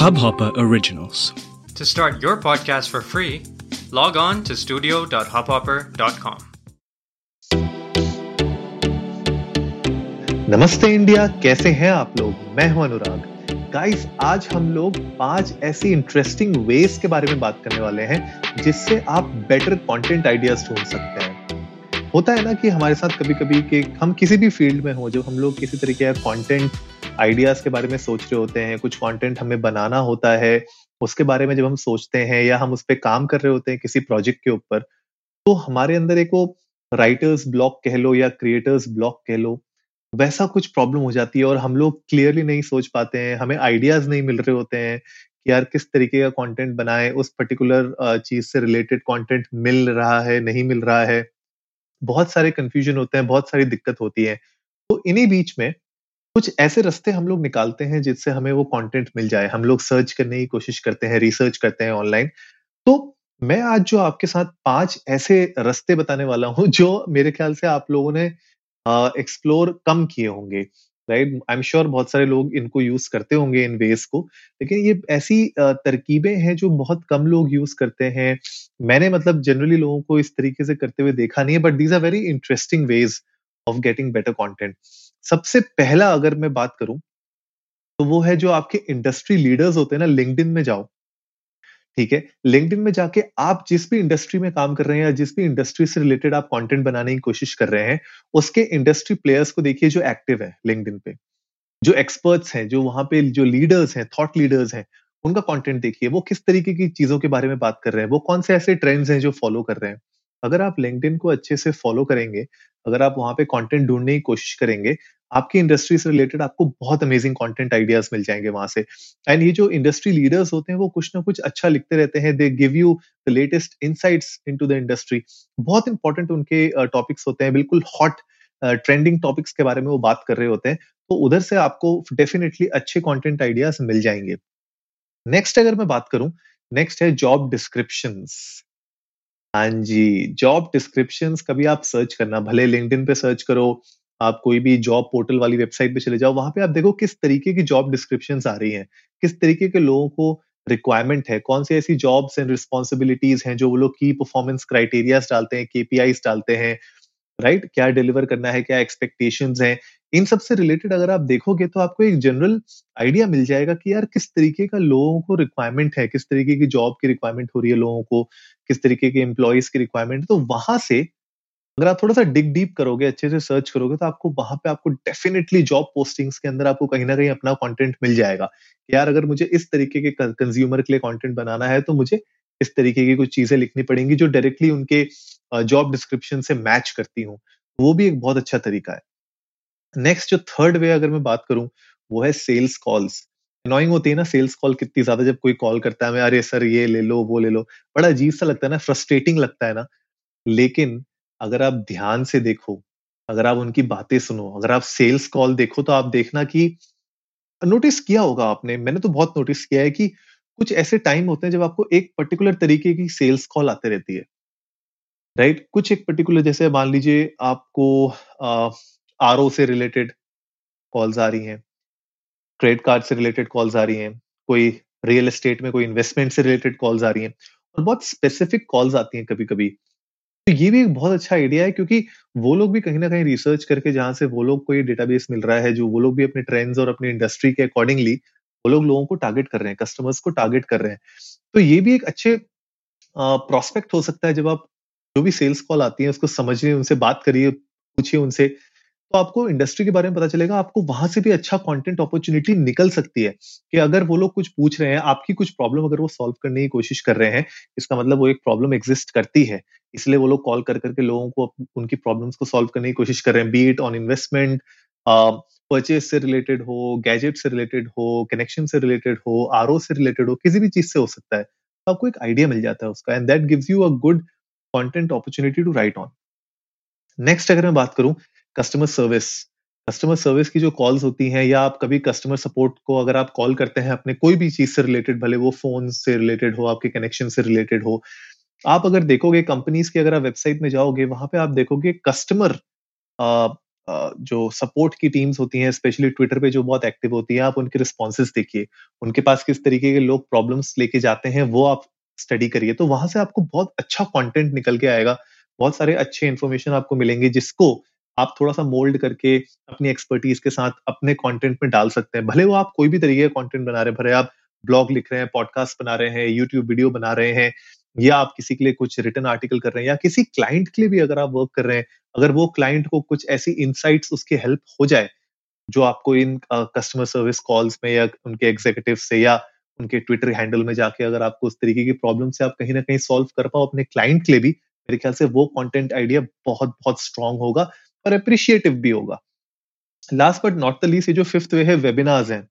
Hubhopper Originals. To start your podcast for free, log on to studio.hubhopper.com. नमस्ते India कैसे हैं आप लोग मैं हूँ अनुराग गाइस आज हम लोग पाँच ऐसी इंटरेस्टिंग वेज के बारे में बात करने वाले हैं जिससे आप बेटर कंटेंट आइडियाज़ ढूंढ सकते हैं होता है ना कि हमारे साथ कभी कभी कि हम किसी भी फ़ील्ड में हो जब हम लोग किसी तरीके का कंटेंट आइडियाज़ के बारे में सोच रहे होते हैं, कुछ कंटेंट हमें बनाना होता है, उसके बारे में जब हम सोचते हैं या हम उस पर काम कर रहे होते हैं किसी प्रोजेक्ट के ऊपर तो हमारे अंदर एक वो राइटर्स ब्लॉक कह लो या क्रिएटर्स ब्लॉक कह लो, वैसा कुछ प्रॉब्लम हो जाती है और हम लोग क्लियरली नहीं सोच पाते हैं, हमें आइडियाज़ नहीं मिल रहे होते हैं कि यार किस तरीके का कंटेंट बनाए, उस पर्टिकुलर चीज़ से रिलेटेड कंटेंट मिल रहा है, नहीं मिल रहा है। बहुत सारे कंफ्यूजन होते हैं, बहुत सारी दिक्कत होती है। तो इन्हीं बीच में कुछ ऐसे रास्ते हम लोग निकालते हैं जिससे हमें वो कंटेंट मिल जाए। हम लोग सर्च करने की कोशिश करते हैं रिसर्च करते हैं ऑनलाइन तो मैं आज जो आपके साथ पाँच ऐसे रास्ते बताने वाला हूँ जो मेरे ख्याल से आप लोगों ने एक्सप्लोर कम किए होंगे राइट आई एम श्योर बहुत सारे लोग इनको यूज़ करते होंगे इन वेज को, लेकिन ये ऐसी तरकीबें हैं जो बहुत कम लोग यूज़ करते हैं। मैंने मतलब जनरली लोगों को इस तरीके से करते हुए देखा नहीं है but these are very interesting ways of getting better content सबसे पहला अगर मैं बात करूँ तो वो है जो आपके इंडस्ट्री लीडर्स होते हैं ना लिंक्डइन में जाओ, ठीक है? लिंक्डइन में जाके आप जिस भी इंडस्ट्री में काम कर रहे हैं या जिस भी इंडस्ट्री से रिलेटेड आप कंटेंट बनाने की कोशिश कर रहे हैं, उसके इंडस्ट्री प्लेयर्स को देखिए जो एक्टिव है लिंक्डइन पे, जो एक्सपर्ट्स हैं, जो वहाँ पे जो लीडर्स हैं थॉट लीडर्स हैं, उनका कंटेंट देखिए, वो किस तरीके की चीज़ों के बारे में बात कर रहे हैं, वो कौन से ऐसे ट्रेंड्स हैं जो फॉलो कर रहे हैं। अगर आप लिंक्डइन को अच्छे से फॉलो करेंगे, अगर आप वहाँ पे कंटेंट ढूँढने की कोशिश करेंगे, आपकी इंडस्ट्री से रिलेटेड आपको बहुत अमेजिंग कंटेंट आइडियाज़ मिल जाएँगे वहाँ से। एंड ये जो इंडस्ट्री लीडर्स होते हैं, वो कुछ ना कुछ अच्छा लिखते रहते हैं। They give you the latest insights into the industry बहुत इंपॉर्टेंट उनके टॉपिक्स होते हैं। बिल्कुल हॉट ट्रेंडिंग टॉपिक्स के बारे में वो बात कर रहे होते हैं। तो उधर से आपको डेफिनेटली अच्छे कंटेंट आइडियाज़ मिल जाएँगे। नेक्स्ट अगर मैं बात करूँ नेक्स्ट है जॉब डिस्क्रिप्शंस हाँ जी, जॉब डिस्क्रिप्शंस कभी आप सर्च करना, भले लिंक्डइन पे सर्च करो, आप कोई भी जॉब पोर्टल वाली वेबसाइट पे चले जाओ, वहाँ पे आप देखो किस तरीके की जॉब डिस्क्रिप्शंस आ रही हैं, किस तरीके के लोगों को रिक्वायरमेंट है, कौन सी ऐसी जॉब्स एंड रिस्पॉन्सिबिलिटीज हैं जो वो लोग की परफॉर्मेंस क्राइटेरियाज डालते हैं, केपीआईज डालते हैं, राइट? right? क्या डिलीवर करना है, क्या एक्सपेक्टेशंस हैं, इन सबसे रिलेटेड अगर आप देखोगे तो आपको एक जनरल आइडिया मिल जाएगा कि यार किस तरीके का लोगों को रिक्वायरमेंट है, किस तरीके की जॉब की रिक्वायरमेंट हो रही है लोगों को, किस तरीके के एम्प्लॉयज़ की रिक्वायरमेंट तो वहाँ से अगर आप थोड़ा सा डिग डीप करोगे अच्छे से सर्च करोगे तो आपको वहाँ पे आपको डेफिनेटली जॉब पोस्टिंग्स के अंदर आपको कहीं ना कहीं अपना कंटेंट मिल जाएगा यार अगर मुझे इस तरीके के कंज्यूमर के लिए कंटेंट बनाना है तो मुझे इस तरीके की कुछ चीज़ें लिखनी पड़ेंगी जो डायरेक्टली उनके जॉब डिस्क्रिप्शन से मैच करती हूँ। वो भी एक बहुत अच्छा तरीका है। नेक्स्ट जो थर्ड वे अगर मैं बात करूँ, वो है सेल्स कॉल्स अनोइंग होती है ना सेल्स कॉल कितनी ज़्यादा जब कोई कॉल करता है, मैं अरे सर ये ले लो, वो ले लो। बड़ा अजीब सा लगता है ना फ्रस्ट्रेटिंग लगता है ना। लेकिन अगर आप ध्यान से देखो, अगर आप उनकी बातें सुनो, अगर आप सेल्स कॉल देखो तो आप देखना कि नोटिस किया होगा आपने। मैंने तो बहुत नोटिस किया है कि कुछ ऐसे टाइम होते हैं जब आपको एक पर्टिकुलर तरीके की सेल्स कॉल आते रहती है। Right right? कुछ एक पर्टिकुलर जैसे मान लीजिए आपको आरओ से रिलेटेड कॉल्स आ रही हैं क्रेडिट कार्ड से रिलेटेड कॉल्स आ रही हैं, कोई रियल एस्टेट में कोई इन्वेस्टमेंट से रिलेटेड कॉल्स आ रही हैं और बहुत स्पेसिफिक कॉल्स आती हैं कभी कभी तो ये भी एक बहुत अच्छा आइडिया है क्योंकि वो लोग भी कहीं ना कहीं रिसर्च करके जहाँ से वो लोग को ये डेटाबेस मिल रहा है, जो वो लोग भी अपने ट्रेंड्स और अपनी इंडस्ट्री के अकॉर्डिंगली वो लोग लोगों को टारगेट कर रहे हैं कस्टमर्स को टारगेट कर रहे हैं। तो ये भी एक अच्छे प्रोस्पेक्ट हो सकता है जब आप जो भी सेल्स कॉल आती है उसको समझिए, उनसे बात करिए, पूछिए उनसे तो आपको इंडस्ट्री के बारे में पता चलेगा, आपको वहाँ से भी अच्छा कंटेंट अपॉर्चुनिटी निकल सकती है कि अगर वो लोग कुछ पूछ रहे हैं, आपकी कुछ प्रॉब्लम अगर वो सॉल्व करने की कोशिश कर रहे हैं, इसका मतलब वो एक प्रॉब्लम एग्जिस्ट करती है। इसलिए वो लोग कॉल कर करके लोगों को उनकी प्रॉब्लम्स को सॉल्व करने की कोशिश कर रहे हैं बीट ऑन इन्वेस्टमेंट परचेज से रिलेटेड हो गैजेट से रिलेटेड हो कनेक्शन से रिलेटेड हो आरओ से रिलेटेड हो, किसी भी चीज़ से हो सकता है। तो आपको एक आइडिया मिल जाता है उसका and that gives you a good content opportunity to write on next अगर मैं बात करूँ कस्टमर सर्विस कस्टमर सर्विस की जो कॉल्स होती हैं या आप कभी कस्टमर सपोर्ट को अगर आप कॉल करते हैं अपने कोई भी चीज़ से रिलेटेड भले वो फ़ोन से रिलेटेड हो, आपके कनेक्शन से रिलेटेड हो, आप अगर देखोगे कंपनीज़ की अगर आप वेबसाइट में जाओगे, वहाँ पे आप देखोगे कस्टमर जो सपोर्ट की टीम्स होती हैं स्पेशली ट्विटर पे जो बहुत एक्टिव होती है, आप उनके रिस्पॉन्सेज देखिए, उनके पास किस तरीके के लोग प्रॉब्लम्स लेके जाते हैं, वो आप स्टडी करिए तो वहाँ से आपको बहुत अच्छा कंटेंट निकल के आएगा, बहुत सारे अच्छे इन्फॉर्मेशन आपको मिलेंगे, जिसको आप थोड़ा सा मोल्ड करके अपनी एक्सपर्टीज के साथ अपने कंटेंट में डाल सकते हैं। भले वो आप कोई भी तरीके का कंटेंट बना रहे हैं, भले आप ब्लॉग लिख रहे हैं पॉडकास्ट बना रहे हैं यूट्यूब वीडियो बना रहे हैं, या आप किसी के लिए कुछ रिटर्न आर्टिकल कर रहे हैं, या किसी क्लाइंट के लिए भी अगर आप वर्क कर रहे हैं, अगर वो क्लाइंट को कुछ ऐसी इंसाइट्स उसकी हेल्प हो जाए, जो आपको इन कस्टमर सर्विस कॉल्स में या उनके एग्जीक्यूटिव से या उनके ट्विटर हैंडल में जाके अगर आपको उस तरीके की प्रॉब्लम से आप कहीं ना कहीं सॉल्व कर पाओ अपने क्लाइंट के लिए भी, मेरे ख्याल से वो कंटेंट आइडिया बहुत बहुत स्ट्रांग होगा। और अप्रिशिएटिव भी होगा। Last but not the least ये जो फिफ्थ वे है वेबिनार्स हैं।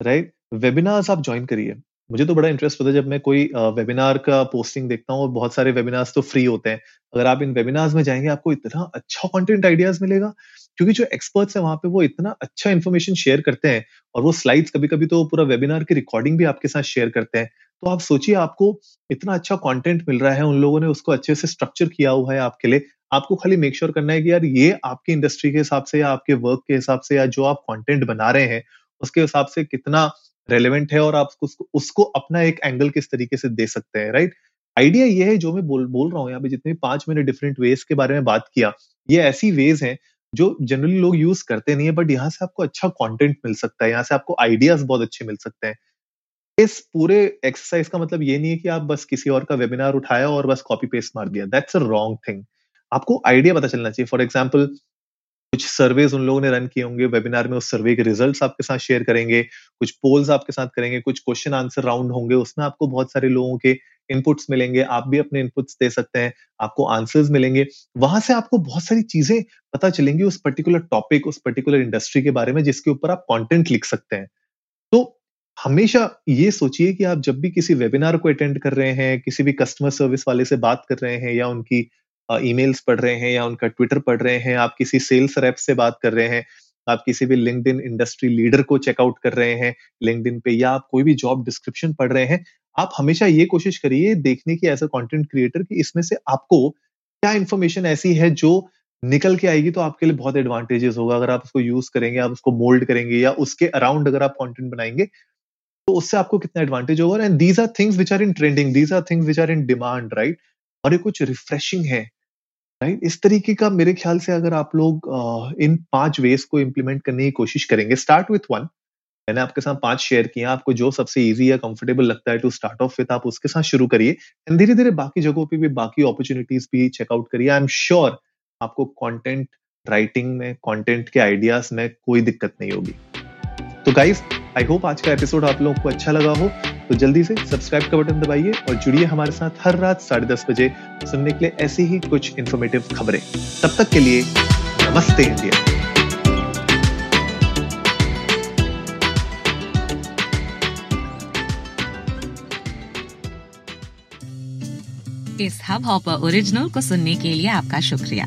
राइट वेबिनार्स आप ज्वाइन करिए। मुझे तो बड़ा इंटरेस्ट होता है जब मैं कोई वेबिनार का पोस्टिंग देखता हूँ और बहुत सारे वेबिनार्स तो फ्री होते हैं। अगर आप इन वेबिनार्स में जाएँगे, आपको इतना अच्छा कंटेंट आइडियाज़ मिलेगा, क्योंकि जो एक्सपर्ट्स हैं वहाँ पे वो इतना अच्छा इन्फॉर्मेशन शेयर करते हैं और वो स्लाइड्स कभी कभी तो पूरा वेबिनार की रिकॉर्डिंग भी आपके साथ शेयर करते हैं। तो आप सोचिए, आपको इतना अच्छा कंटेंट मिल रहा है, उन लोगों ने उसको अच्छे से स्ट्रक्चर किया हुआ है आपके लिए आपको खाली मेक श्योर sure करना है कि यार ये आपकी इंडस्ट्री के हिसाब से या आपके वर्क के हिसाब से या जो आप कंटेंट बना रहे हैं, उसके हिसाब से कितना रेलिवेंट है और आप उसको उसको अपना एक एंगल किस तरीके से दे सकते हैं राइट आइडिया ये है जो मैं बोल बोल रहा हूँ, यहाँ पे जितने पाँच मैंने डिफरेंट वेज के बारे में बात किया, ये ऐसी वेज हैं जो जनरली लोग यूज़ करते नहीं है बट यहाँ से आपको अच्छा कंटेंट मिल सकता है, यहाँ से आपको आइडियाज़ बहुत अच्छे मिल सकते हैं। इस पूरे एक्सरसाइज का मतलब ये नहीं है कि आप बस किसी और का वेबिनार उठाया और बस कॉपी पेस्ट मार दिया दैट्स अ रॉन्ग थिंग आपको आइडिया पता चलना चाहिए। फॉर एग्ज़ाम्पल कुछ सर्वेज उन लोगों ने रन किए होंगे वेबिनार में उस सर्वे के रिजल्ट्स आपके साथ शेयर करेंगे, कुछ पोल्स आपके साथ करेंगे, कुछ क्वेश्चन आंसर राउंड होंगे, उसमें आपको बहुत सारे लोगों के इनपुट्स मिलेंगे, आप भी अपने इनपुट्स दे सकते हैं, आपको आंसर्स मिलेंगे। वहाँ से आपको बहुत सारी चीज़ें पता चलेंगी उस पर्टिकुलर टॉपिक उस पर्टिकुलर इंडस्ट्री के बारे में, जिसके ऊपर आप कंटेंट लिख सकते हैं। तो हमेशा ये सोचिए कि आप जब भी किसी वेबिनार को अटेंड कर रहे हैं, किसी भी कस्टमर सर्विस वाले से बात कर रहे हैं या उनकी ईमेल्स पढ़ रहे हैं या उनका ट्विटर पढ़ रहे हैं, आप किसी सेल्स रेप से बात कर रहे हैं, आप किसी भी लिंक इंडस्ट्री लीडर को चेकआउट कर रहे हैं लिंक पे या आप कोई भी जॉब डिस्क्रिप्शन पढ़ रहे हैं, आप हमेशा ये कोशिश करिए देखने की एज अ कंटेंट क्रिएटर कि इसमें से आपको क्या इन्फॉर्मेशन ऐसी है जो निकल के आएगी तो आपके लिए बहुत एडवांटेजेस होगा। अगर आप उसको यूज़ करेंगे, आप उसको मोल्ड करेंगे या उसके अराउंड अगर आप कंटेंट बनाएँगे तो उससे आपको कितना एडवांटेज होगा। And these are things which are in trending these are things which are in demand right और ये कुछ रिफ्रेशिंग है। राइट इस तरीके का मेरे ख्याल से अगर आप लोग इन पाँच वेज को इम्प्लीमेंट करने की कोशिश करेंगे स्टार्ट विथ वन मैंने आपके साथ पाँच शेयर किया आपको जो सबसे इजी या कंफर्टेबल लगता है टू स्टार्ट ऑफ़ विथ आप उसके साथ शुरू करिए। एंड धीरे धीरे बाकी जगहों पे भी, बाकी अपॉर्चुनिटीज़ भी चेकआउट करिए। आई एम श्योर आपको कंटेंट राइटिंग में कंटेंट के आइडियाज़ में कोई दिक्कत नहीं होगी। तो गाइस आई होप आज का एपिसोड आप लोगों को अच्छा लगा हो। तो जल्दी से सब्सक्राइब का बटन दबाइए और जुड़िए हमारे साथ हर रात साढ़े दस बजे सुनने के लिए ऐसी ही कुछ इन्फॉर्मेटिव खबरें। तब तक के लिए नमस्ते इंडिया। इस हब हॉपर ओरिजिनल को सुनने के लिए आपका शुक्रिया।